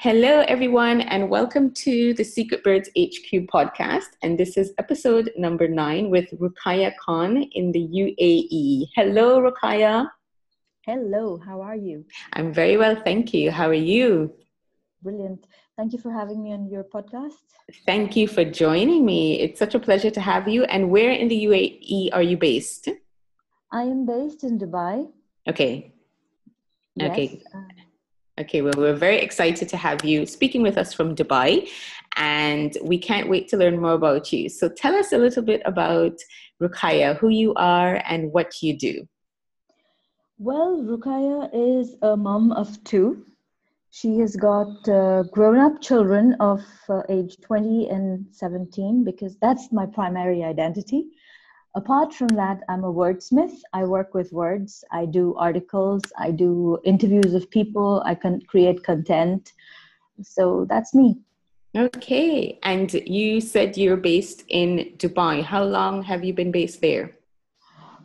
Hello, everyone, and welcome to the Secret Birds HQ podcast. And this is episode number nine with Rukaya Khan in the UAE. Hello, Rukaya. Hello, how are you? I'm very well, thank you. How are you? Brilliant. Thank you for having me on your podcast. Thank you for joining me. It's such a pleasure to have you. And where in the UAE are you based? I am based in Dubai. Okay. Yes. Okay. uh, Okay, well, we're very excited to have you speaking with us from Dubai, and we can't wait to learn more about you. So, tell us a little bit about Rukaya, who you are, and what you do. well, Rukaya is a mom of two. She has got uh, grown up children of uh, age 20 and 17 because that's my primary identity. Apart from that, I'm a wordsmith. I work with words. I do articles. I do interviews of people. I can create content. So that's me. Okay, and you said you're based in Dubai. How long have you been based there?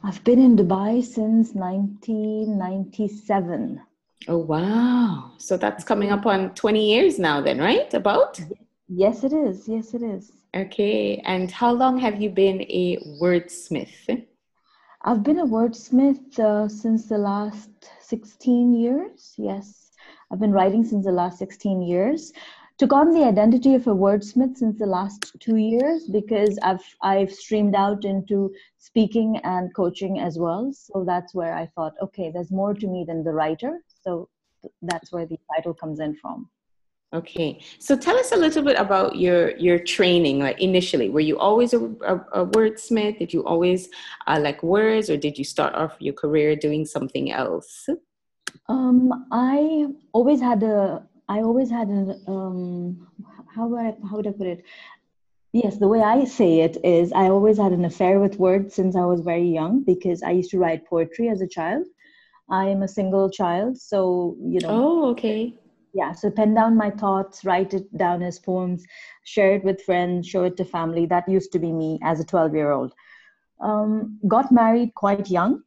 I've been in Dubai since 1997. Oh, wow. So, that's coming up on 20 years now, then, right? About? Yes, it is. Yes, it is. Okay, and how long have you been a wordsmith? I've been a wordsmith uh, since the last 16 years. Yes, I've been writing since the last 16 years. Took on the identity of a wordsmith since the last two years because I've I've streamed out into speaking and coaching as well. So that's where I thought, okay, there's more to me than the writer. So that's where the title comes in from. Okay, so tell us a little bit about your your training. Like initially, were you always a, a, a wordsmith? Did you always uh, like words, or did you start off your career doing something else? Um, I always had a. I always had an. Um, how would I, how would I put it? Yes, the way I say it is, I always had an affair with words since I was very young because I used to write poetry as a child. I am a single child, so you know. Oh, okay. Yeah, so pen down my thoughts, write it down as poems, share it with friends, show it to family. That used to be me as a twelve-year-old. Um, got married quite young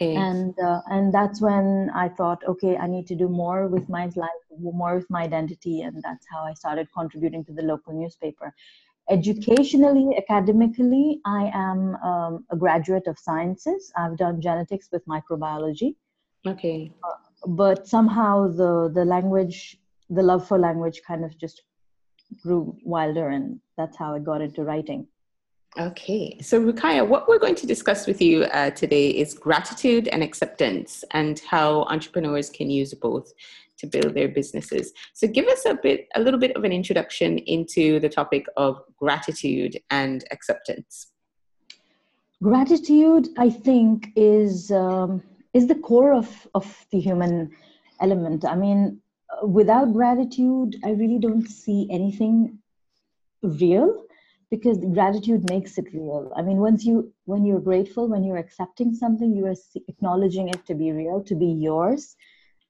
Okay. and uh, and that's when i thought okay i need to do more with my life more with my identity and that's how i started contributing to the local newspaper educationally academically i am um, a graduate of sciences i've done genetics with microbiology okay. But somehow the the language the love for language kind of just grew wilder and that's how i got into writing Okay, so Rukaya, what we're going to discuss with you uh, today is gratitude and acceptance and how entrepreneurs can use both to build their businesses. So give us a bit, a little bit of an introduction into the topic of gratitude and acceptance. gratitude i think is um, is the core of of the human element. I mean without gratitude i really don't see anything real because gratitude makes it real. I mean once you when you're grateful when you're accepting something you are acknowledging it to be real to be yours.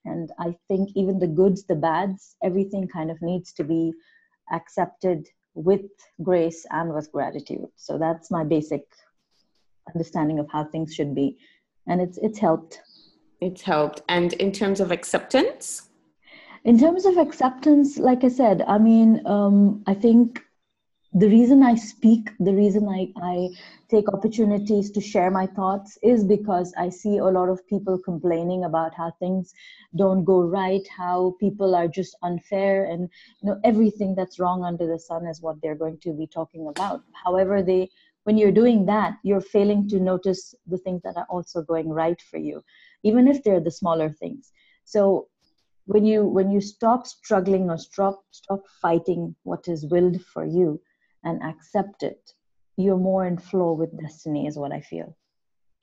And i think even the goods the bads everything kind of needs to be accepted with grace and with gratitude. So that's my basic understanding of how things should be and it's it's helped. It's helped. And in terms of acceptance, in terms of acceptance like i said i mean um, i think the reason i speak the reason I, I take opportunities to share my thoughts is because i see a lot of people complaining about how things don't go right how people are just unfair and you know everything that's wrong under the sun is what they're going to be talking about. However they when you're doing that you're failing to notice the things that are also going right for you even if they're the smaller things so when you when you stop struggling or stop stop fighting what is willed for you and accept it you're more in flow with destiny is what i feel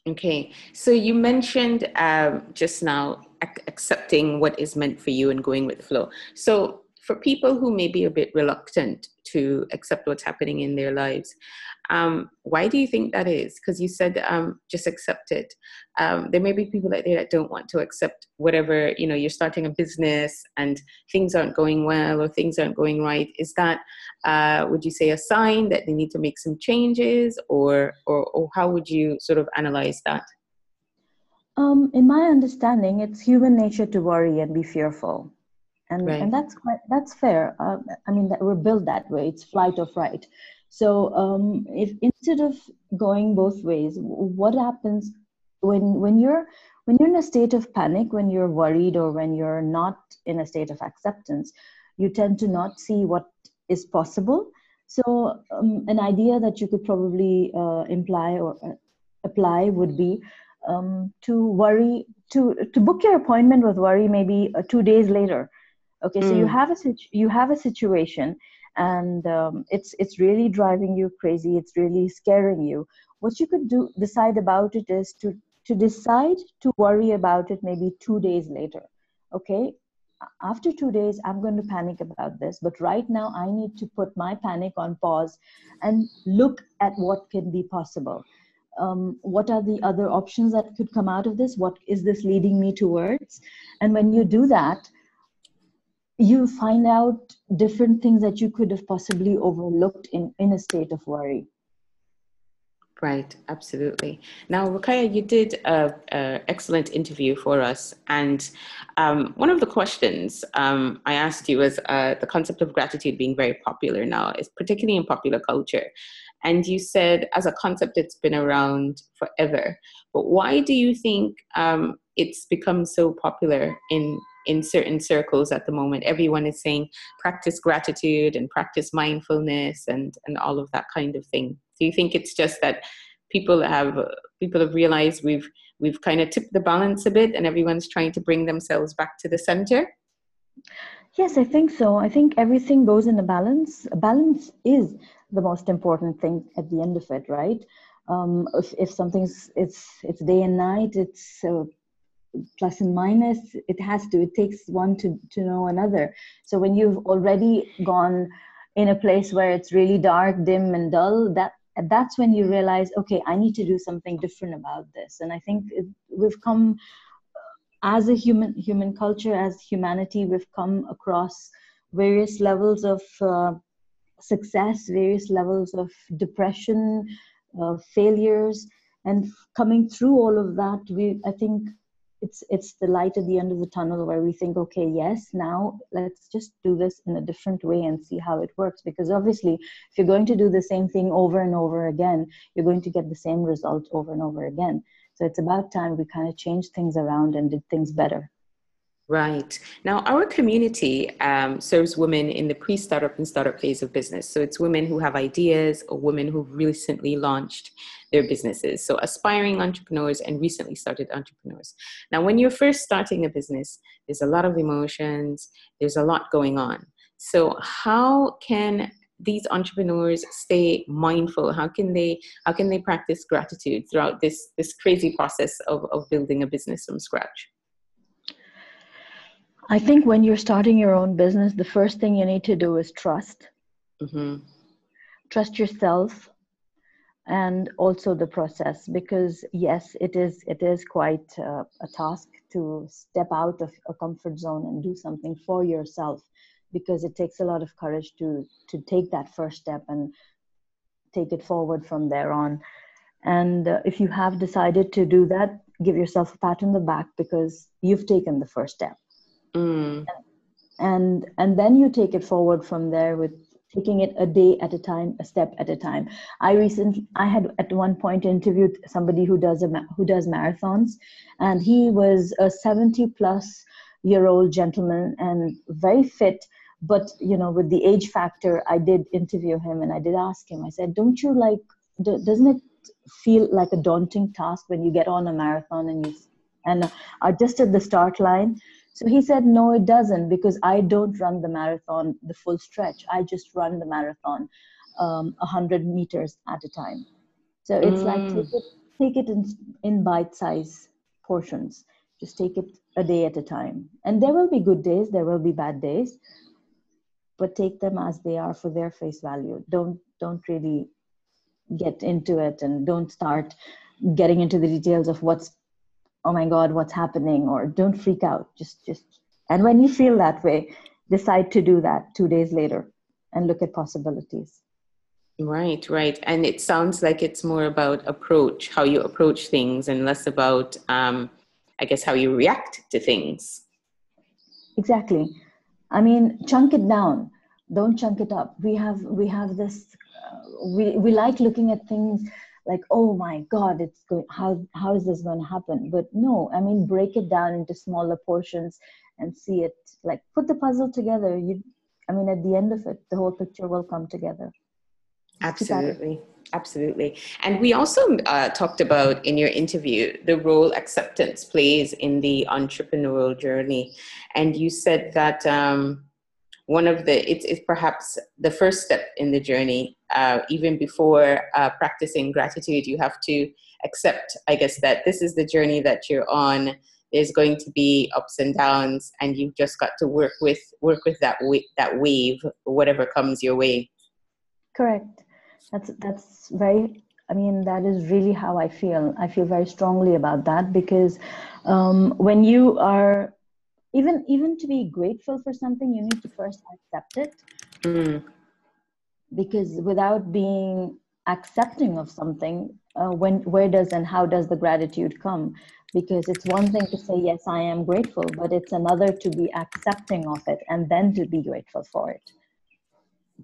okay. So you mentioned um, just now ac- accepting what is meant for you and going with the flow. So for people who may be a bit reluctant to accept what's happening in their lives, um, why do you think that is? Because you said um, just accept it. Um, there may be people out there that don't want to accept whatever, you know, you're starting a business and things aren't going well or things aren't going right. Is that, uh, would you say, a sign that they need to make some changes or, or, or how would you sort of analyze that? um, in my understanding it's human nature to worry and be fearful and right. and that's quite that's fair uh, i mean that we're built that way it's flight or fright so um, if instead of going both ways what happens when when you're when you're in a state of panic when you're worried or when you're not in a state of acceptance you tend to not see what is possible so um, an idea that you could probably uh, imply or uh, apply would be um, to worry to to book your appointment with worry maybe uh, two days later okay so you hmm. have a you have a situation and um, it's it's really driving you crazy it's really scaring you. What you could do decide about it is to to decide to worry about it maybe two days later okay? After two days i'm going to panic about this but right now i need to put my panic on pause and look at what can be possible. Um, what are the other options that could come out of this? What is this leading me towards? And when you do that you find out different things that you could have possibly overlooked in, in a state of worry. Right, absolutely. Now, Rukaya, you did an excellent interview for us, and um, one of the questions um, I asked you was uh, the concept of gratitude being very popular now, is particularly in popular culture. And you said, as a concept, it's been around forever. But why do you think um, it's become so popular in in certain circles at the moment. Everyone is saying practice gratitude and practice mindfulness and and all of that kind of thing. Do you think it's just that people have people have realized we've we've kind of tipped the balance a bit and everyone's trying to bring themselves back to the center? Yes, I think so. I think everything goes in a balance. Balance is the most important thing at the end of it, right? Um, if, if something's it's it's day and night, it's uh, plus and minus it has to it takes one to to know another. So when you've already gone in a place where it's really dark dim and dull that that's when you realize okay i need to do something different about this. And i think it, we've come as a human human culture as humanity we've come across various levels of uh, success various levels of depression uh, failures. And coming through all of that we i think it's it's the light at the end of the tunnel where we think okay yes now let's just do this in a different way and see how it works. Because obviously if you're going to do the same thing over and over again you're going to get the same result over and over again. So it's about time we kind of changed things around and did things better Right. Now, our community um, serves women in the pre startup and startup phase of business. So it's women who have ideas or women who've recently launched their businesses. So aspiring entrepreneurs and recently started entrepreneurs. Now, when you're first starting a business, there's a lot of emotions, there's a lot going on. So, how can these entrepreneurs stay mindful how can they how can they practice gratitude throughout this this crazy process of, of building a business from scratch I think when you're starting your own business, the first thing you need to do is trust. Mm-hmm. Trust yourself and also the process because yes it is it is quite uh, a task to step out of a comfort zone and do something for yourself because it takes a lot of courage to to take that first step and take it forward from there on and uh, if you have decided to do that give yourself a pat on the back because you've taken the first step mm. and and then you take it forward from there with taking it a day at a time a step at a time i recently i had at one point interviewed somebody who does a who does marathons and he was a 70 plus year old gentleman and very fit but you know with the age factor i did interview him and i did ask him i said don't you like doesn't it feel like a daunting task when you get on a marathon and you and are just at the start line so he said, No, it doesn't, because I don't run the marathon the full stretch. I just run the marathon um, 100 meters at a time. So it's mm. like take it, take it in, in bite size portions. Just take it a day at a time. And there will be good days, there will be bad days, but take them as they are for their face value. Don't don't really get into it and don't start getting into the details of what's oh my god what's happening or don't freak out just just and when you feel that way decide to do that two days later and look at possibilities right right and it sounds like it's more about approach how you approach things and less about um, i guess how you react to things exactly I mean, chunk it down. Don't chunk it up. We have we have this. Uh, we we like looking at things like, oh my God, it's going. How how is this going to happen? But no, I mean, break it down into smaller portions and see it. Like put the puzzle together. You, I mean, at the end of it, the whole picture will come together. Absolutely. Absolutely. And we also uh, talked about in your interview the role acceptance plays in the entrepreneurial journey. And you said that um, one of the, it's, it's, perhaps the first step in the journey. Uh, even before uh, practicing gratitude, you have to accept, I guess, that this is the journey that you're on. There's going to be ups and downs, and you've just got to work with work with that wa- that wave, whatever comes your way. Correct that's that's very I mean, that is really how I feel. I feel very strongly about that because um, when you are even even to be grateful for something, you need to first accept it. Mm. Because without being accepting of something, uh, when where does and how does the gratitude come? Because it's one thing to say yes, I am grateful, but it's another to be accepting of it and then to be grateful for it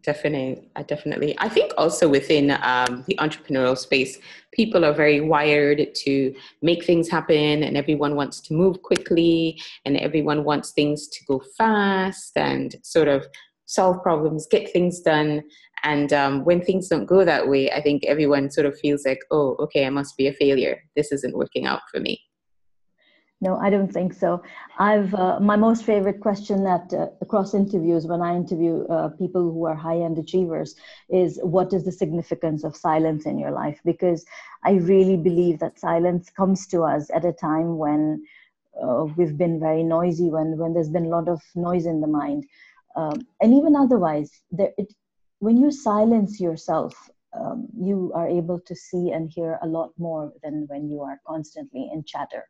definitely i definitely i think also within um, the entrepreneurial space people are very wired to make things happen and everyone wants to move quickly and everyone wants things to go fast and sort of solve problems get things done and um, when things don't go that way i think everyone sort of feels like oh okay i must be a failure this isn't working out for me no, I don't think so. I've uh, my most favorite question that uh, across interviews when I interview uh, people who are high end achievers is what is the significance of silence in your life? Because I really believe that silence comes to us at a time when uh, we've been very noisy, when when there's been a lot of noise in the mind, um, and even otherwise, there, it, when you silence yourself. Um, you are able to see and hear a lot more than when you are constantly in chatter.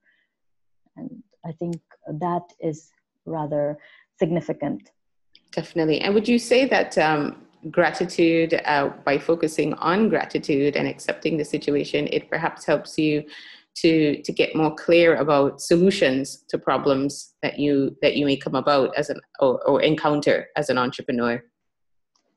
And i think that is rather significant. Definitely. And would you say that um, gratitude uh, by focusing on gratitude and accepting the situation it perhaps helps you to to get more clear about solutions to problems that you that you may come about as an or, or encounter as an entrepreneur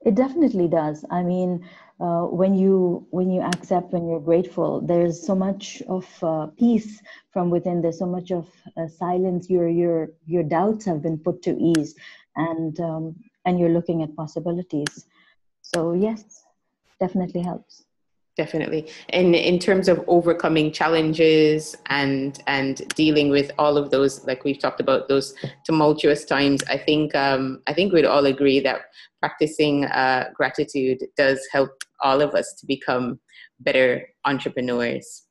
it definitely does. I mean uh, when you when you accept when you're grateful there's so much of uh, peace from within. There's so much of uh, silence. Your your your doubts have been put to ease and um, and you're looking at possibilities. So yes definitely helps definitely. And in terms of overcoming challenges and and dealing with all of those like we've talked about those tumultuous times i think um, i think we'd all agree that practicing uh, gratitude does help all of us to become better entrepreneurs.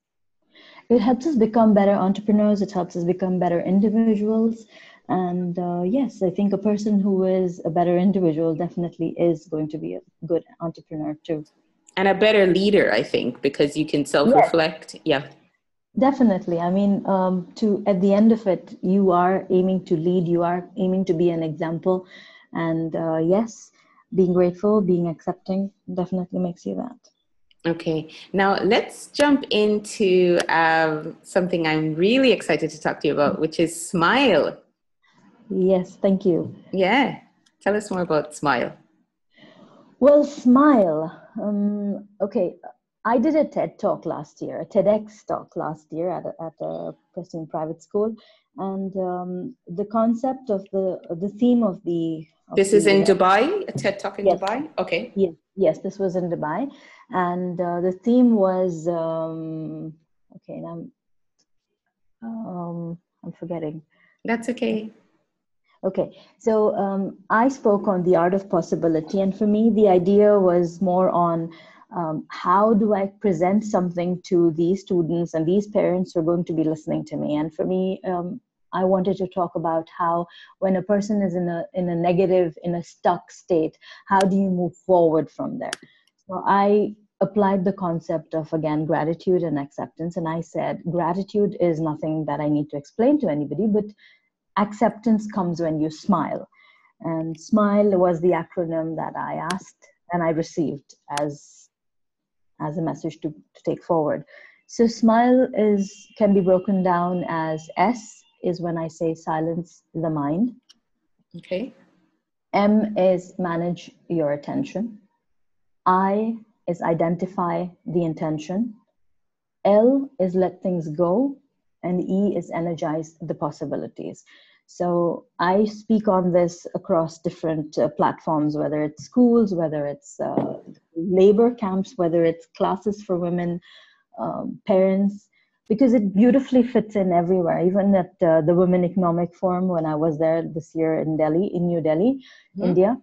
It helps us become better entrepreneurs. It helps us become better individuals. And uh, yes i think a person who is a better individual definitely is going to be a good entrepreneur too and a better leader i think because you can self-reflect yes. yeah definitely i mean um, to at the end of it you are aiming to lead you are aiming to be an example and uh, yes being grateful being accepting definitely makes you that Okay, now let's jump into um, something I'm really excited to talk to you about, which is Smile. Yes, thank you. Yeah, tell us more about Smile. Well, Smile um, okay, I did a TED talk last year, a TEDx talk last year at a, at a Preston private school, and um, the concept of the the theme of the of this the, is in Dubai, a TED talk in yes. Dubai. Okay. Yes, yes, this was in Dubai, and uh, the theme was um, okay. Now, um, I'm forgetting. That's okay. Okay, so um, I spoke on the art of possibility, and for me, the idea was more on um, how do I present something to these students and these parents who are going to be listening to me. And for me, um, I wanted to talk about how when a person is in a in a negative, in a stuck state, how do you move forward from there? So I applied the concept of again gratitude and acceptance, and I said gratitude is nothing that I need to explain to anybody, but acceptance comes when you smile. And SMILE was the acronym that I asked and I received as, as a message to, to take forward. So SMILE is can be broken down as S is when I say silence the mind. Okay. M is manage your attention. I is identify the intention. L is let things go. And E is energize the possibilities. So I speak on this across different uh, platforms, whether it's schools, whether it's uh, labor camps, whether it's classes for women, um, parents, because it beautifully fits in everywhere. Even at uh, the Women Economic Forum, when I was there this year in Delhi, in New Delhi, mm-hmm. India,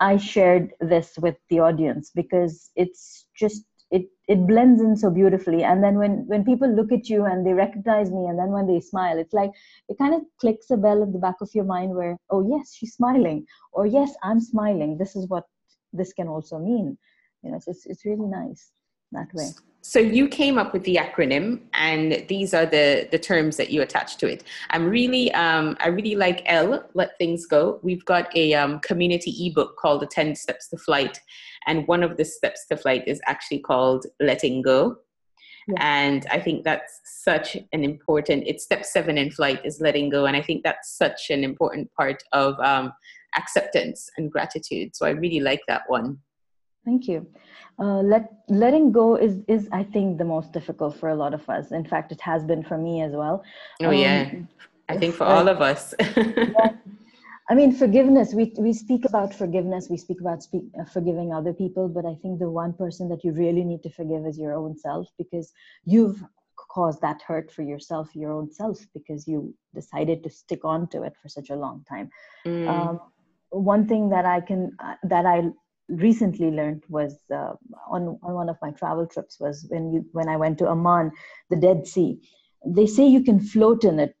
I shared this with the audience because it's just it it blends in so beautifully. And then when when people look at you and they recognize me and then when they smile it's like it kind of clicks a bell at the back of your mind where oh yes she's smiling. Or yes i'm smiling. This is what this can also mean. You know so it's, it's really nice that way so you came up with the acronym and these are the the terms that you attach to it. I'm really um, i really like l let things go. We've got a um, community ebook called the 10 steps to flight and one of the steps to flight is actually called letting go. Yeah. and i think that's such an important it's step seven in flight is letting go and i think that's such an important part of um, acceptance and gratitude. So i really like that one thank you. Uh, let letting go is is i think the most difficult for a lot of us. In fact it has been for me as well. Oh um, yeah i think for all of us. Yeah. i mean forgiveness we we speak about forgiveness. We speak about speak, uh, forgiving other people. But i think the one person that you really need to forgive is your own self because you've caused that hurt for yourself your own self because you decided to stick on to it for such a long time. Mm. um, one thing that i can uh, that i recently learned was uh, on, on one of my travel trips was when you when I went to Amman, the Dead Sea. They say you can float in it.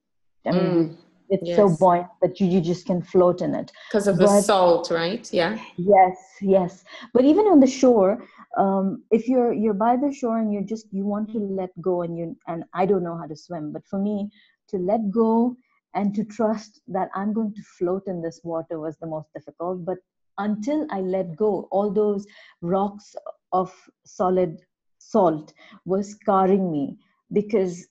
I mean, mm, it's yes. so buoyant that you, you just can float in it because of the salt, right? Yeah. Yes, yes. But even on the shore, um, if you're you're by the shore and you're just you want to let go and you and I don't know how to swim, but for me to let go and to trust that I'm going to float in this water was the most difficult. But until I let go, all those rocks of solid salt were scarring me because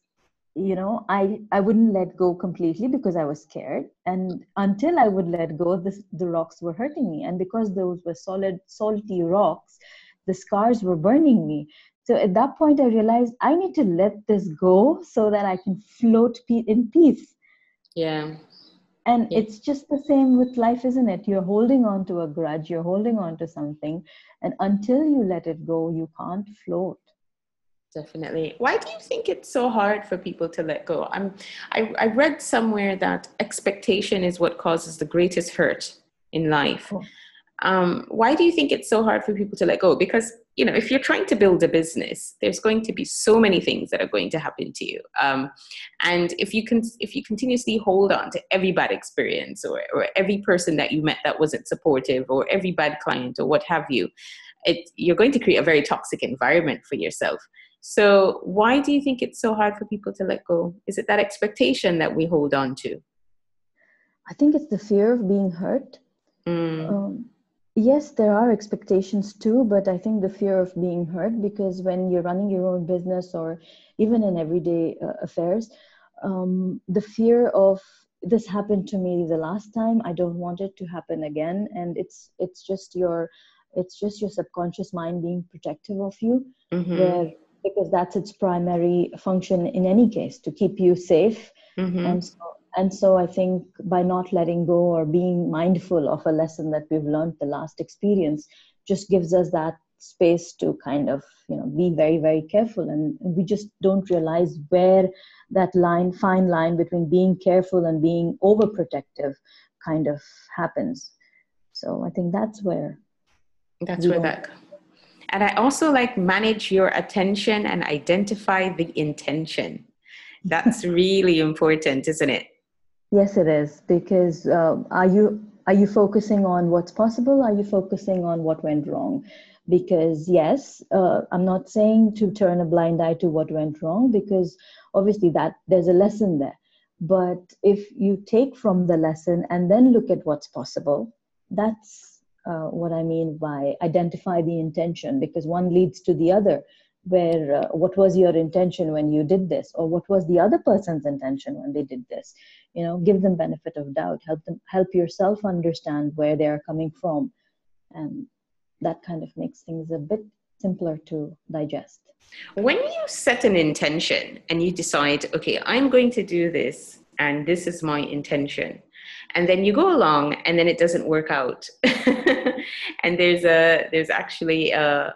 you know i i wouldn't let go completely because i was scared. And until i would let go this, the rocks were hurting me. And because those were solid salty rocks the scars were burning me. So at that point i realized i need to let this go so that i can float in peace. Yeah and yeah. it's just the same with life isn't it? You're holding on to a grudge you're holding on to something and until you let it go you can't float. Definitely. Why do you think it's so hard for people to let go? I'm i, I read somewhere that expectation is what causes the greatest hurt in life. Oh. um, why do you think it's so hard for people to let go? Because you know if you're trying to build a business there's going to be so many things that are going to happen to you. Um, and if you can if you continuously hold on to every bad experience or, or every person that you met that wasn't supportive or every bad client or what have you it, you're going to create a very toxic environment for yourself. So why do you think it's so hard for people to let go? Is it that expectation that we hold on to? I think it's the fear of being hurt. Mm. um, yes there are expectations too but i think the fear of being hurt because when you're running your own business or even in everyday uh, affairs um, the fear of this happened to me the last time i don't want it to happen again and it's it's just your it's just your subconscious mind being protective of you mm-hmm. where because that's its primary function in any case to keep you safe mm-hmm. and so and so i think by not letting go or being mindful of a lesson that we've learned the last experience just gives us that space to kind of you know be very very careful. And we just don't realize where that line fine line between being careful and being overprotective kind of happens. So i think that's where that's where that and i also like manage your attention and identify the intention. That's really important isn't it Yes, it is because uh, are you are you focusing on what's possible? Are you focusing on what went wrong? Because yes, uh, I'm not saying to turn a blind eye to what went wrong because obviously that there's a lesson there. But if you take from the lesson and then look at what's possible, that's uh, what I mean by identify the intention because one leads to the other where uh, what was your intention when you did this? Or what was the other person's intention when they did this? You know give them benefit of doubt help them help yourself understand where they are coming from. And that kind of makes things a bit simpler to digest. When you set an intention and you decide okay i'm going to do this and this is my intention and then you go along and then it doesn't work out and there's a there's actually a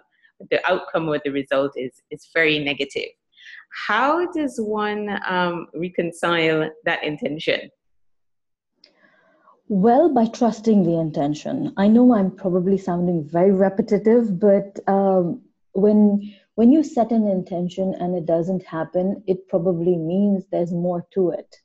the outcome or the result is is very negative. How does one um, reconcile that intention? Well by trusting the intention. I know i'm probably sounding very repetitive but um, when when you set an intention and it doesn't happen it probably means there's more to it.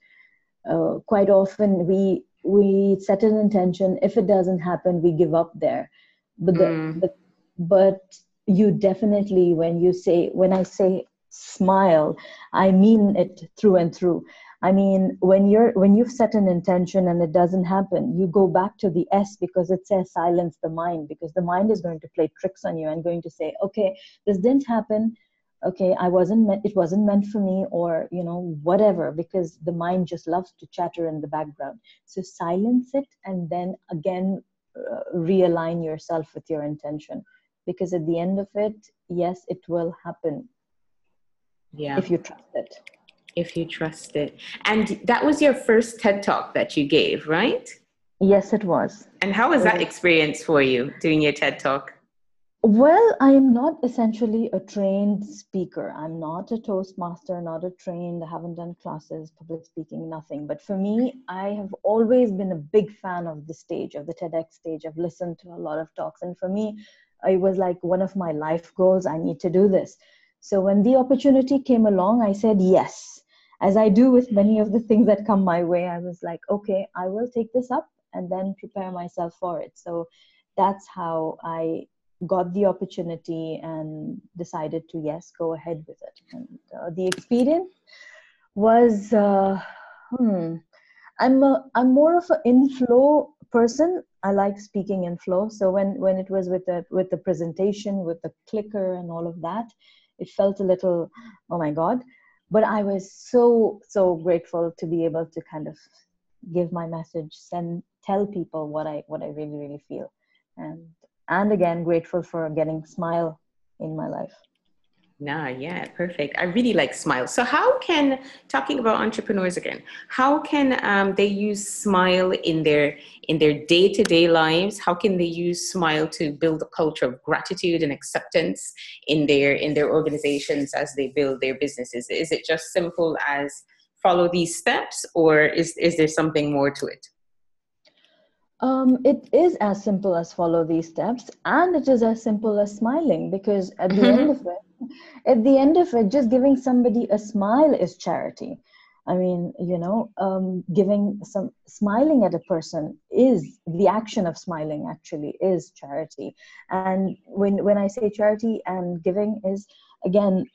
Uh, quite often we we set an intention. If it doesn't happen we give up there. But the, mm. but, but you definitely when you say when i say smile i mean it through and through. I mean when you're when you've set an intention and it doesn't happen you go back to the s because it says silence the mind because the mind is going to play tricks on you and going to say okay this didn't happen. Okay i wasn't meant it wasn't meant for me or you know whatever because the mind just loves to chatter in the background. So silence it and then again uh, realign yourself with your intention because at the end of it yes it will happen yeah if you trust it if you trust it and that was your first ted talk that you gave right yes it was and how was that experience for you doing your ted talk well, I am not essentially a trained speaker. I'm not a Toastmaster, not a trained, I haven't done classes, public speaking, nothing. But for me, I have always been a big fan of the stage, of the TEDx stage. I've listened to a lot of talks. And for me, it was like one of my life goals. I need to do this. So when the opportunity came along, I said yes. As I do with many of the things that come my way, I was like, okay, I will take this up and then prepare myself for it. So that's how I got the opportunity and decided to yes go ahead with it and uh, the experience was uh, hmm, i'm a, i'm more of an inflow person i like speaking in flow. So when when it was with the with the presentation with the clicker and all of that it felt a little oh my god. But i was so so grateful to be able to kind of give my message send tell people what i what i really really feel. And and again grateful for getting smile in my life Nah, yeah, perfect. I really like Smile. So, how can talking about entrepreneurs again? How can um, they use Smile in their in their day to day lives? How can they use Smile to build a culture of gratitude and acceptance in their in their organizations as they build their businesses? Is it just simple as follow these steps, or is is there something more to it? Um, it is as simple as follow these steps, and it is as simple as smiling because at the end of it, at the end of it, just giving somebody a smile is charity. I mean, you know, um, giving some smiling at a person is the action of smiling actually is charity. And when when I say charity and giving is again,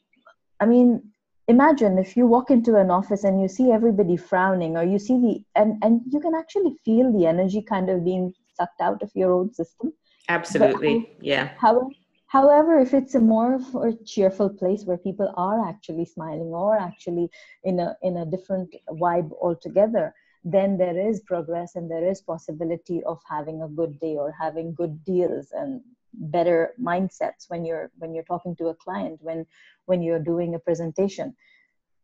I mean, imagine if you walk into an office and you see everybody frowning or you see the and and you can actually feel the energy kind of being sucked out of your own system absolutely how, yeah however, however if it's a more of a cheerful place where people are actually smiling or actually in a in a different vibe altogether then there is progress and there is possibility of having a good day or having good deals and better mindsets when you're when you're talking to a client when when you're doing a presentation.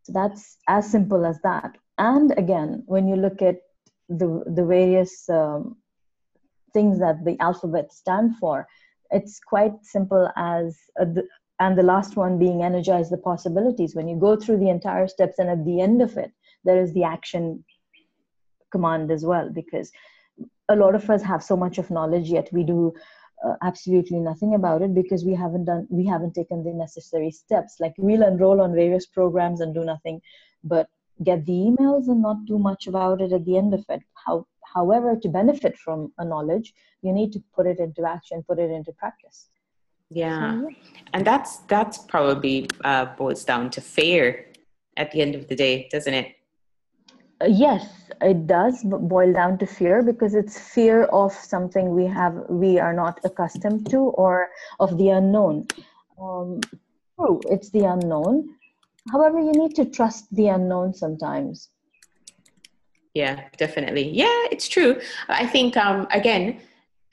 So that's as simple as that. And again when you look at the the various um, things that the alphabet stand for it's quite simple as a, and the last one being energize the possibilities. When you go through the entire steps and at the end of it there is the action command as well because a lot of us have so much of knowledge yet we do uh, absolutely nothing about it because we haven't done we haven't taken the necessary steps. Like we'll enroll on various programs and do nothing but get the emails and not do much about it at the end of it how however to benefit from a knowledge you need to put it into action put it into practice yeah, so, yeah. and that's that's probably uh, boils down to fear at the end of the day doesn't it uh, yes it does boil down to fear because it's fear of something we have we are not accustomed to or of the unknown um, true. It's the unknown. However, you need to trust the unknown sometimes. Yeah, definitely. Yeah, it's true. I think, um, again,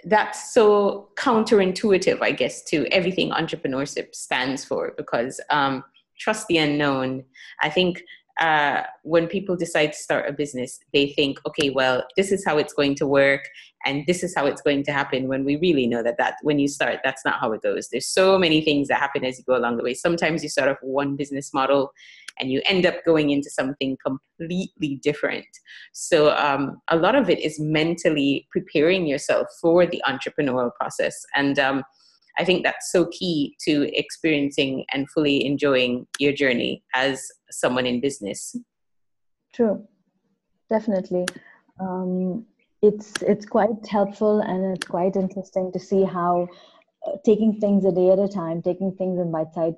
that's so counterintuitive, I guess, to everything entrepreneurship stands for because um, trust the unknown. I think uh, when people decide to start a business, they think, okay, well, this is how it's going to work and this is how it's going to happen when we really know that that when you start that's not how it goes. There's so many things that happen as you go along the way. Sometimes you start off one business model and you end up going into something completely different. So um, a lot of it is mentally preparing yourself for the entrepreneurial process. And um, i think that's so key to experiencing and fully enjoying your journey as someone in business true definitely um, it's it's quite helpful and it's quite interesting to see how uh, taking things a day at a time, taking things in bite sized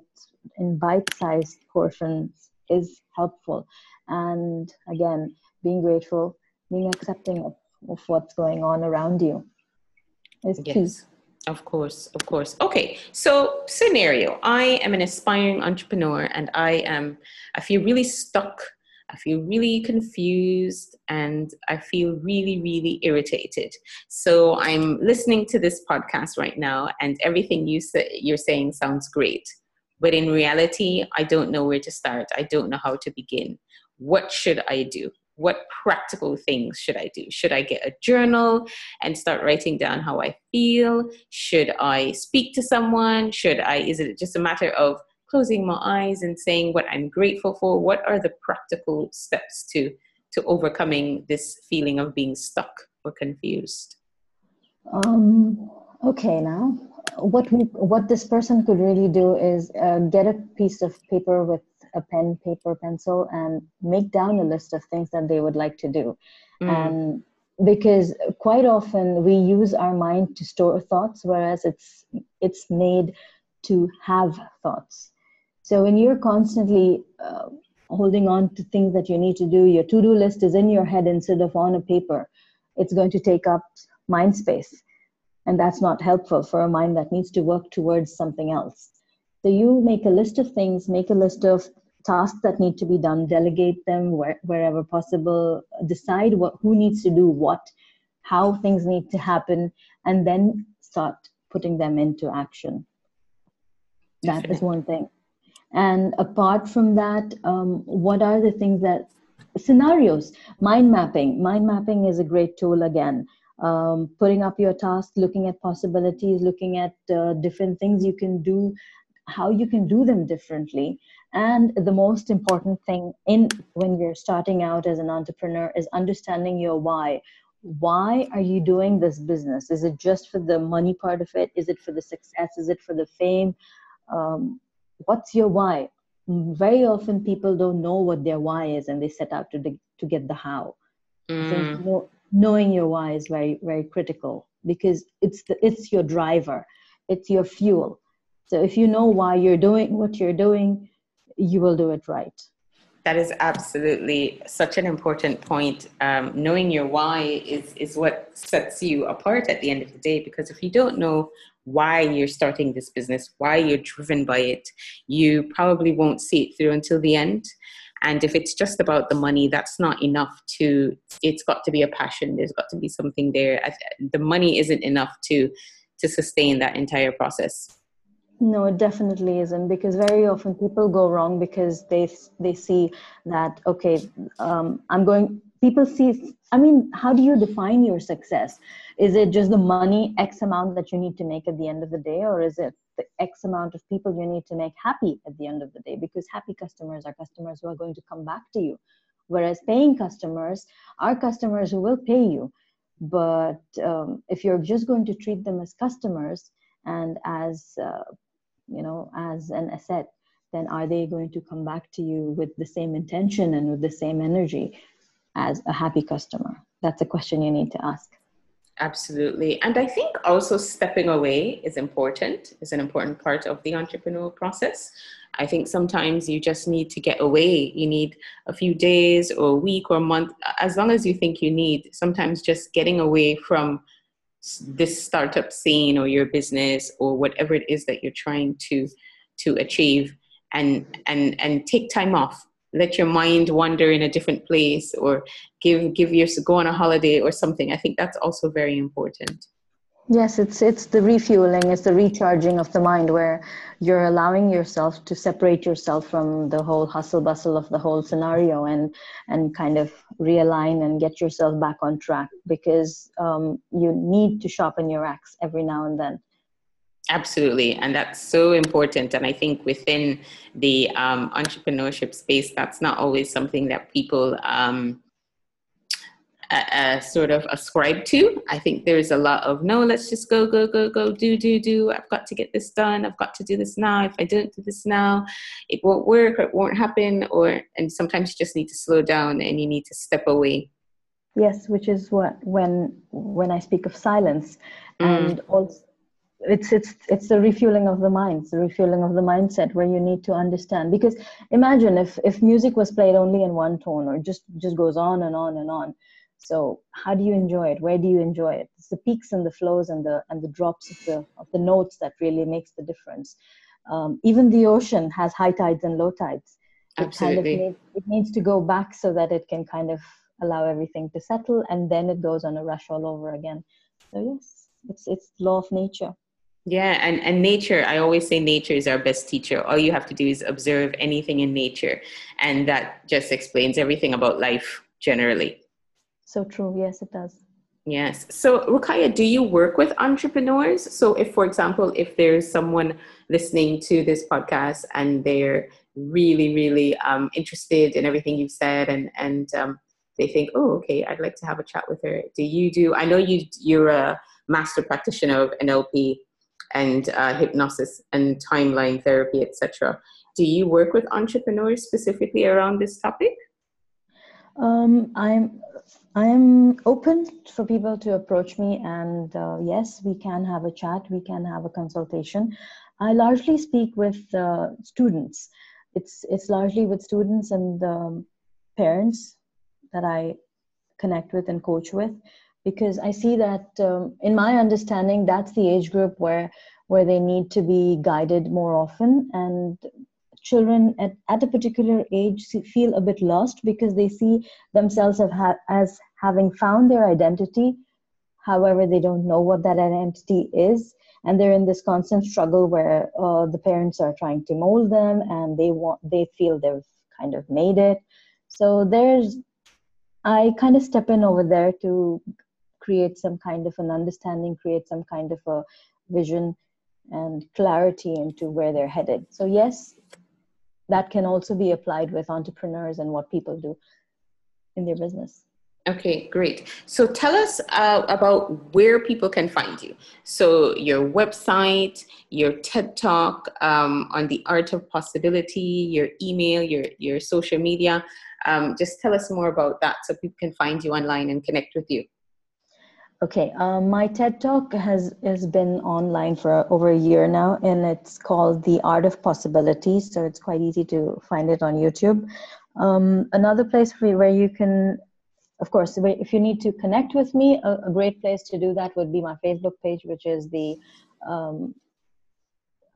in bite sized portions is helpful. And again, being grateful, being accepting of, of what's going on around you is yes. key. Of course, of course. Okay, so scenario: I am an aspiring entrepreneur, and I am I feel really stuck I feel really confused and I feel really, really irritated. So I'm listening to this podcast right now, and everything you say, you're saying sounds great. But in reality, I don't know where to start. I don't know how to begin. What should I do? What practical things should I do? Should I get a journal and start writing down how I feel? Should I speak to someone? Should I, is it just a matter of closing my eyes and saying what I'm grateful for? What are the practical steps to to overcoming this feeling of being stuck or confused? Um, okay, now what we what this person could really do is uh, get a piece of paper with a pen, paper, pencil, and make down a list of things that they would like to do, mm. and because quite often we use our mind to store thoughts whereas it's it's made to have thoughts so when you're constantly uh, holding on to things that you need to do, your to do list is in your head instead of on a paper, it's going to take up mind space. And that's not helpful for a mind that needs to work towards something else. So you make a list of things, make a list of tasks that need to be done, delegate them where, wherever possible, decide what, who needs to do what, how things need to happen, and then start putting them into action. That is one thing. And apart from that, um, what are the things that scenarios? Mind mapping. Mind mapping is a great tool again. Um, putting up your task, looking at possibilities, looking at uh, different things you can do, how you can do them differently. And the most important thing in when you're starting out as an entrepreneur is understanding your why. Why are you doing this business? Is it just for the money part of it? Is it for the success? Is it for the fame? Um, what's your why? Very often people don't know what their why is and they set out to, to get the how. Mm. so you know, knowing your why is very very critical because it's the, it's your driver it's your fuel so if you know why you're doing what you're doing you will do it right that is absolutely such an important point. Um, knowing your why is, is what sets you apart at the end of the day. Because if you don't know why you're starting this business, why you're driven by it, you probably won't see it through until the end. And if it's just about the money, that's not enough to, it's got to be a passion. There's got to be something there. The money isn't enough to, to sustain that entire process. No, it definitely isn't because very often people go wrong because they they see that okay, um, I'm going. People see. I mean, how do you define your success? Is it just the money X amount that you need to make at the end of the day, or is it the X amount of people you need to make happy at the end of the day? Because happy customers are customers who are going to come back to you, whereas paying customers are customers who will pay you. But um, if you're just going to treat them as customers and as uh, you know as an asset then are they going to come back to you with the same intention and with the same energy as a happy customer. That's a question you need to ask. Absolutely. And i think also stepping away is important is an important part of the entrepreneurial process. I think sometimes you just need to get away. You need a few days or a week or a month as long as you think you need. Sometimes just getting away from this startup scene or your business or whatever it is that you're trying to to achieve and and and take time off let your mind wander in a different place or give give your go on a holiday or something i think that's also very important Yes, it's it's the refueling, it's the recharging of the mind where you're allowing yourself to separate yourself from the whole hustle bustle of the whole scenario and and kind of realign and get yourself back on track because um, you need to sharpen your axe every now and then. Absolutely, and that's so important. And I think within the um, entrepreneurship space, that's not always something that people um, uh, sort of ascribe to. I think there's a lot of no, let's just go, go, go, go, do, do, do. I've got to get this done. I've got to do this now. If I don't do this now, it won't work or it won't happen. Or and sometimes you just need to slow down and you need to step away. Yes, which is what when when I speak of silence, mm. and also it's it's it's the refueling of the mind the refueling of the mindset where you need to understand. Because imagine if if music was played only in one tone or just just goes on and on and on. So how do you enjoy it? Where do you enjoy it? It's the peaks and the flows and the and the drops of the of the notes that really makes the difference. Um, even the ocean has high tides and low tides. Absolutely. it, kind of needs, it needs to go back so that it can kind of allow everything to settle and then it goes on a rush all over again. So yes it's it's law of nature yeah, and, and nature, I always say nature is our best teacher. All you have to do is observe anything in nature, and that just explains everything about life generally. So true. Yes, it does. Yes. So, Rukaya, do you work with entrepreneurs? So, if, for example, if there's someone listening to this podcast and they're really, really um, interested in everything you've said, and and um, they think, oh, okay, I'd like to have a chat with her. Do you do? I know you you're a master practitioner of NLP and uh, hypnosis and timeline therapy, etc. Do you work with entrepreneurs specifically around this topic? Um, I'm I'm open for people to approach me, and uh, yes, we can have a chat. We can have a consultation. I largely speak with uh, students. It's it's largely with students and um, parents that I connect with and coach with, because I see that um, in my understanding, that's the age group where where they need to be guided more often. And children at, at a particular age feel a bit lost because they see themselves ha- as having found their identity. However they don't know what that identity is. And they're in this constant struggle where uh, the parents are trying to mold them and they want they feel they've kind of made it. So there's i kind of step in over there to create some kind of an understanding create some kind of a vision and clarity into where they're headed so yes that can also be applied with entrepreneurs and what people do in their business. Okay, great. So tell us uh, about where people can find you. So your website, your TED Talk um, on the art of possibility, your email, your your social media. Um, just tell us more about that so people can find you online and connect with you. Okay, um, my TED Talk has has been online for over a year now, and it's called The Art of Possibility. So it's quite easy to find it on YouTube. Um, another place where you can, of course, if you need to connect with me, a, a great place to do that would be my Facebook page, which is the um,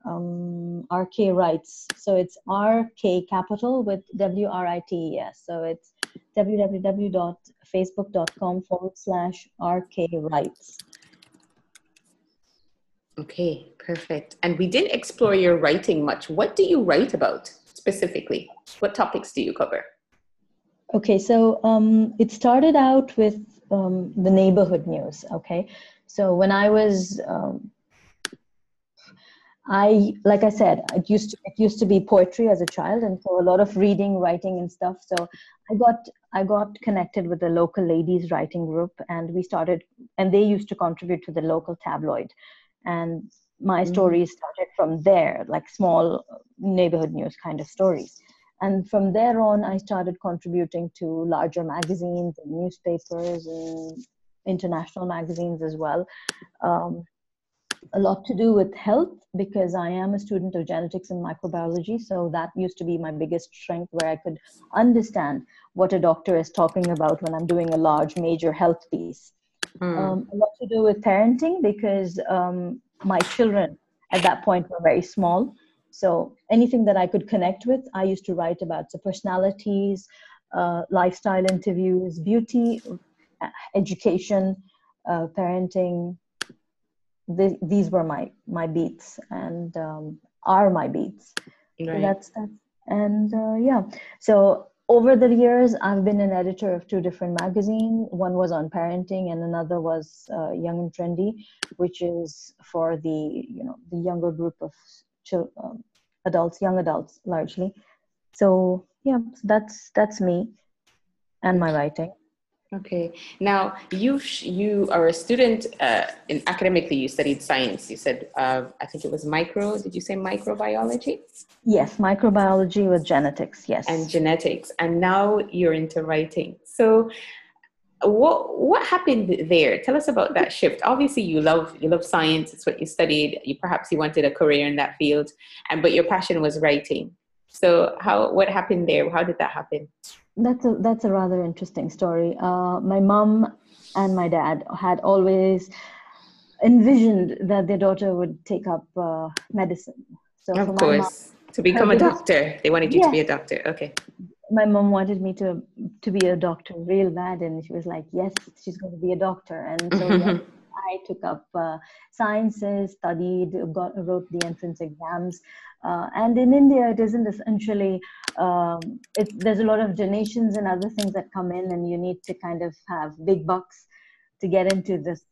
um, RK Writes. So it's RK Capital with W R I T E S. So it's www.facebook.com forward slash RK Writes. Okay, perfect. And we didn't explore your writing much. What do you write about specifically? What topics do you cover? Okay, so um, it started out with um, the neighborhood news. Okay, so when I was um, I, like I said, it used to, it used to be poetry as a child, and so a lot of reading, writing, and stuff. So I got I got connected with a local ladies writing group, and we started, and they used to contribute to the local tabloid, and my mm-hmm. stories started from there, like small neighborhood news kind of stories. And from there on, I started contributing to larger magazines and newspapers and international magazines as well. Um, a lot to do with health because I am a student of genetics and microbiology. So that used to be my biggest strength where I could understand what a doctor is talking about when I'm doing a large, major health piece. Mm. Um, a lot to do with parenting because um, my children at that point were very small. So anything that I could connect with, I used to write about. So personalities, uh, lifestyle interviews, beauty, education, uh, parenting. Th- these were my my beats and um, are my beats. Right. So that's that's and uh, yeah. So over the years, I've been an editor of two different magazines. One was on parenting, and another was uh, Young and Trendy, which is for the you know the younger group of um, adults, young adults largely. So yeah, that's that's me and my writing. Okay. Now you you are a student uh, in academically. You studied science. You said uh, I think it was micro. Did you say microbiology? Yes, microbiology with genetics. Yes. And genetics, and now you're into writing. So, what what happened there? Tell us about that shift. Obviously, you love you love science. It's what you studied. You perhaps you wanted a career in that field, and but your passion was writing. So, how what happened there? How did that happen? That's a that's a rather interesting story. Uh, my mom and my dad had always envisioned that their daughter would take up uh, medicine. So of course, mom, to become a doctor, they wanted you yeah. to be a doctor. Okay. My mom wanted me to to be a doctor real bad, and she was like, "Yes, she's going to be a doctor." And so yeah, I took up uh, sciences, studied, got wrote the entrance exams, uh, and in India, it isn't essentially, um, it, there's a lot of donations and other things that come in, and you need to kind of have big bucks to get into this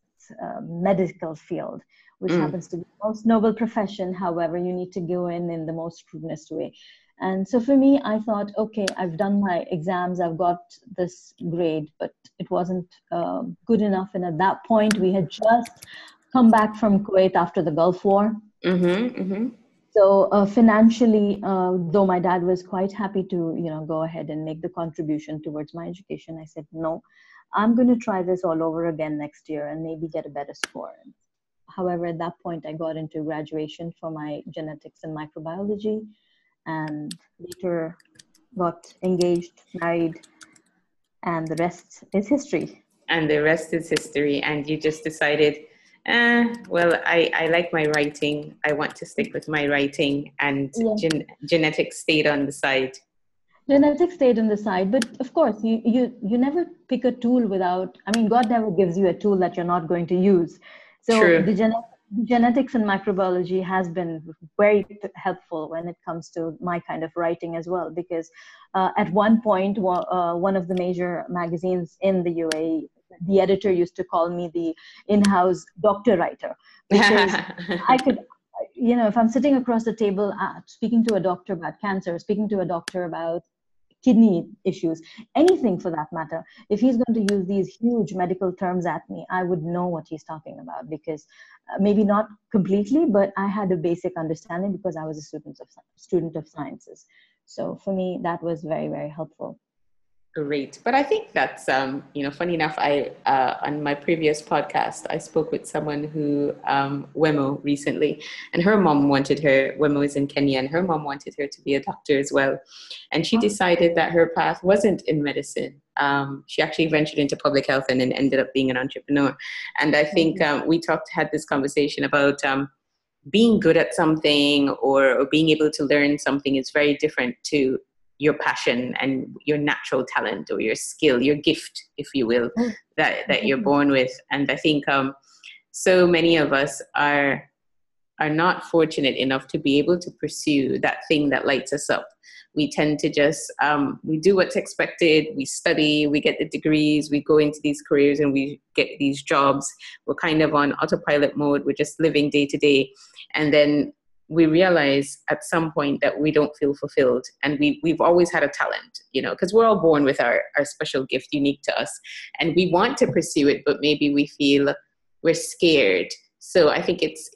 uh, medical field, which mm. happens to be the most noble profession. However, you need to go in in the most prudent way. And so for me, I thought, okay, I've done my exams, I've got this grade, but it wasn't uh, good enough. And at that point, we had just come back from Kuwait after the Gulf War. Mm-hmm, mm-hmm. So uh, financially, uh, though my dad was quite happy to, you know, go ahead and make the contribution towards my education, I said no. I'm going to try this all over again next year and maybe get a better score. However, at that point, I got into graduation for my genetics and microbiology, and later got engaged, married, and the rest is history. And the rest is history. And you just decided eh, well, I, I like my writing. I want to stick with my writing, and yeah. gen- genetics stayed on the side. Genetics stayed on the side, but of course, you, you you never pick a tool without. I mean, God never gives you a tool that you're not going to use. So True. the gen- genetics and microbiology has been very helpful when it comes to my kind of writing as well, because uh, at one point, uh, one of the major magazines in the UAE the editor used to call me the in-house doctor writer because I could, you know, if I'm sitting across the table uh, speaking to a doctor about cancer, speaking to a doctor about kidney issues, anything for that matter, if he's going to use these huge medical terms at me, I would know what he's talking about because uh, maybe not completely, but I had a basic understanding because I was a student of student of sciences. So for me, that was very very helpful. Great. But I think that's, um, you know, funny enough, I, uh, on my previous podcast, I spoke with someone who, um, Wemo recently, and her mom wanted her, Wemo is in Kenya, and her mom wanted her to be a doctor as well. And she decided that her path wasn't in medicine. Um, she actually ventured into public health and then ended up being an entrepreneur. And I think mm-hmm. um, we talked, had this conversation about um, being good at something or, or being able to learn something is very different to your passion and your natural talent or your skill, your gift, if you will, mm. that, that you're mm-hmm. born with. And I think um, so many of us are are not fortunate enough to be able to pursue that thing that lights us up. We tend to just um, we do what's expected. We study, we get the degrees, we go into these careers, and we get these jobs. We're kind of on autopilot mode. We're just living day to day, and then we realize at some point that we don't feel fulfilled and we, we've always had a talent you know because we're all born with our, our special gift unique to us and we want to pursue it but maybe we feel we're scared. So i think it's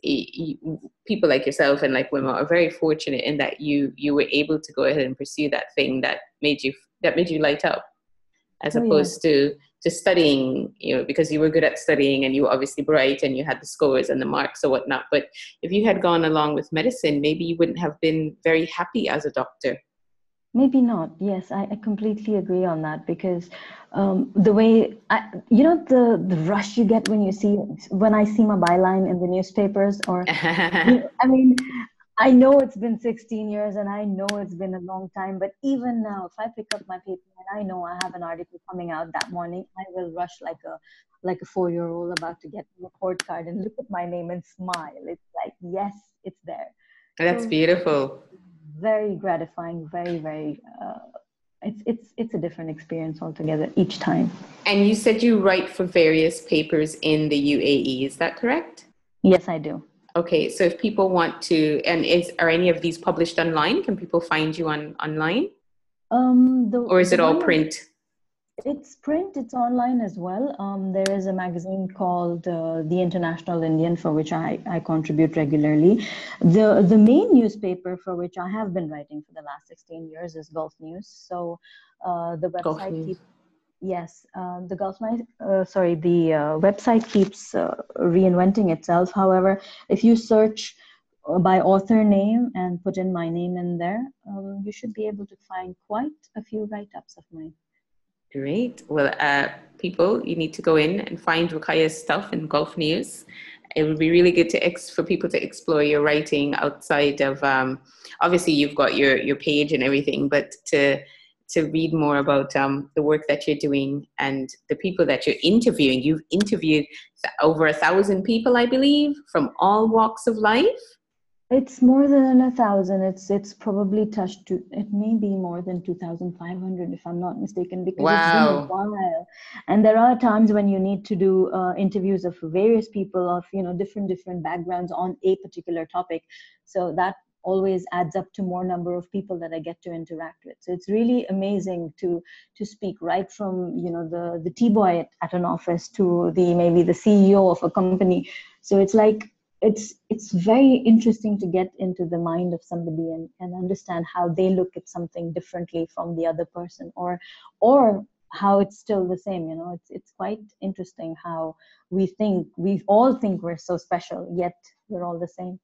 people like yourself and like women are very fortunate in that you you were able to go ahead and pursue that thing that made you that made you light up as oh, opposed yeah. to just studying, you know, because you were good at studying and you were obviously bright and you had the scores and the marks or whatnot. But if you had gone along with medicine, maybe you wouldn't have been very happy as a doctor. Maybe not. Yes, I, I completely agree on that because um, the way I, you know the the rush you get when you see when I see my byline in the newspapers or I mean I know it's been 16 years and I know it's been a long time, but even now, if I pick up my paper and I know I have an article coming out that morning, I will rush like a like a four year old about to get a report card and look at my name and smile. It's like, yes, it's there. That's so, beautiful. Very gratifying, very, very uh, it's it's it's a different experience altogether each time. And you said you write for various papers in the UAE. Is that correct? Yes, I do. Okay, so if people want to, and is are any of these published online? Can people find you on online? Um, the, or is it all print? It's print, it's online as well. Um, there is a magazine called uh, The International Indian, for which I, I contribute regularly. The, the main newspaper for which I have been writing for the last 16 years is Gulf News. So uh, the website keeps, yes, uh, the News, uh, sorry, the uh, website keeps uh, reinventing itself. However, if you search by author name and put in my name in there, um, you should be able to find quite a few write-ups of mine. Great. Well, uh, people, you need to go in and find Rukaya's stuff in Gulf News. It would be really good to ex- for people to explore your writing outside of. Um, obviously, you've got your your page and everything, but to to read more about um, the work that you're doing and the people that you're interviewing. You've interviewed over a thousand people, I believe, from all walks of life. It's more than a thousand. It's it's probably touched to. It may be more than two thousand five hundred, if I'm not mistaken, because wow. it's been a while. And there are times when you need to do uh, interviews of various people of you know different different backgrounds on a particular topic. So that always adds up to more number of people that I get to interact with. So it's really amazing to to speak right from you know the the tea boy at, at an office to the maybe the CEO of a company. So it's like it's it's very interesting to get into the mind of somebody and, and understand how they look at something differently from the other person or or how it's still the same you know it's it's quite interesting how we think we all think we're so special yet we're all the same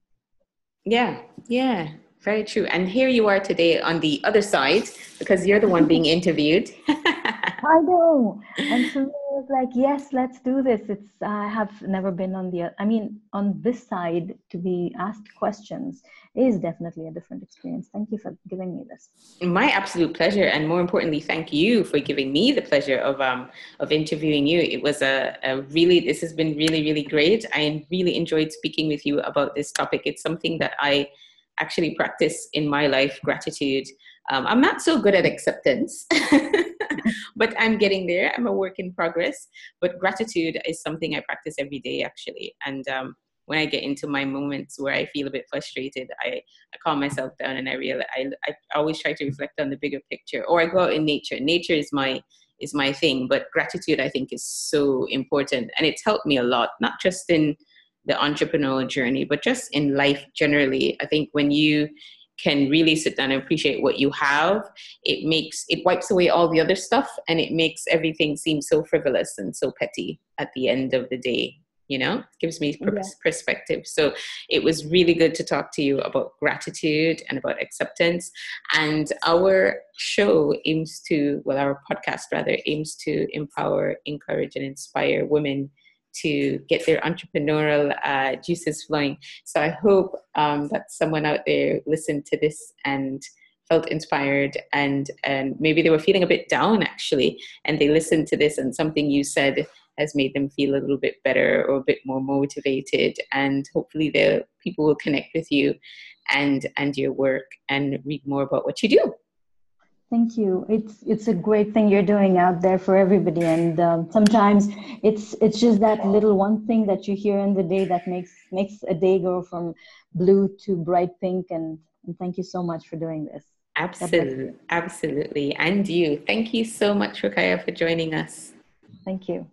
yeah yeah very true. And here you are today on the other side because you're the one being interviewed. I know. And was like, yes, let's do this. It's I have never been on the I mean, on this side to be asked questions is definitely a different experience. Thank you for giving me this. My absolute pleasure, and more importantly, thank you for giving me the pleasure of um of interviewing you. It was a, a really this has been really really great. I really enjoyed speaking with you about this topic. It's something that I actually practice in my life gratitude. Um, I'm not so good at acceptance. but I'm getting there. I'm a work in progress. But gratitude is something I practice every day, actually. And um, when I get into my moments where I feel a bit frustrated, I, I calm myself down and I realize I, I always try to reflect on the bigger picture. Or I go out in nature. Nature is my is my thing, but gratitude I think is so important, and it's helped me a lot, not just in the entrepreneurial journey, but just in life generally. I think when you can really sit down and appreciate what you have, it makes it wipes away all the other stuff and it makes everything seem so frivolous and so petty at the end of the day. You know, it gives me yeah. perspective. So it was really good to talk to you about gratitude and about acceptance. And our show aims to, well, our podcast rather, aims to empower, encourage, and inspire women to get their entrepreneurial uh, juices flowing. So I hope um, that someone out there listened to this and felt inspired and and maybe they were feeling a bit down actually and they listened to this and something you said has made them feel a little bit better or a bit more motivated and hopefully the people will connect with you and and your work and read more about what you do Thank you. It's it's a great thing you're doing out there for everybody, and um, sometimes it's it's just that little one thing that you hear in the day that makes makes a day go from blue to bright pink. And, and thank you so much for doing this. Absolutely, absolutely, and you. Thank you so much, Rukaya, for joining us. Thank you.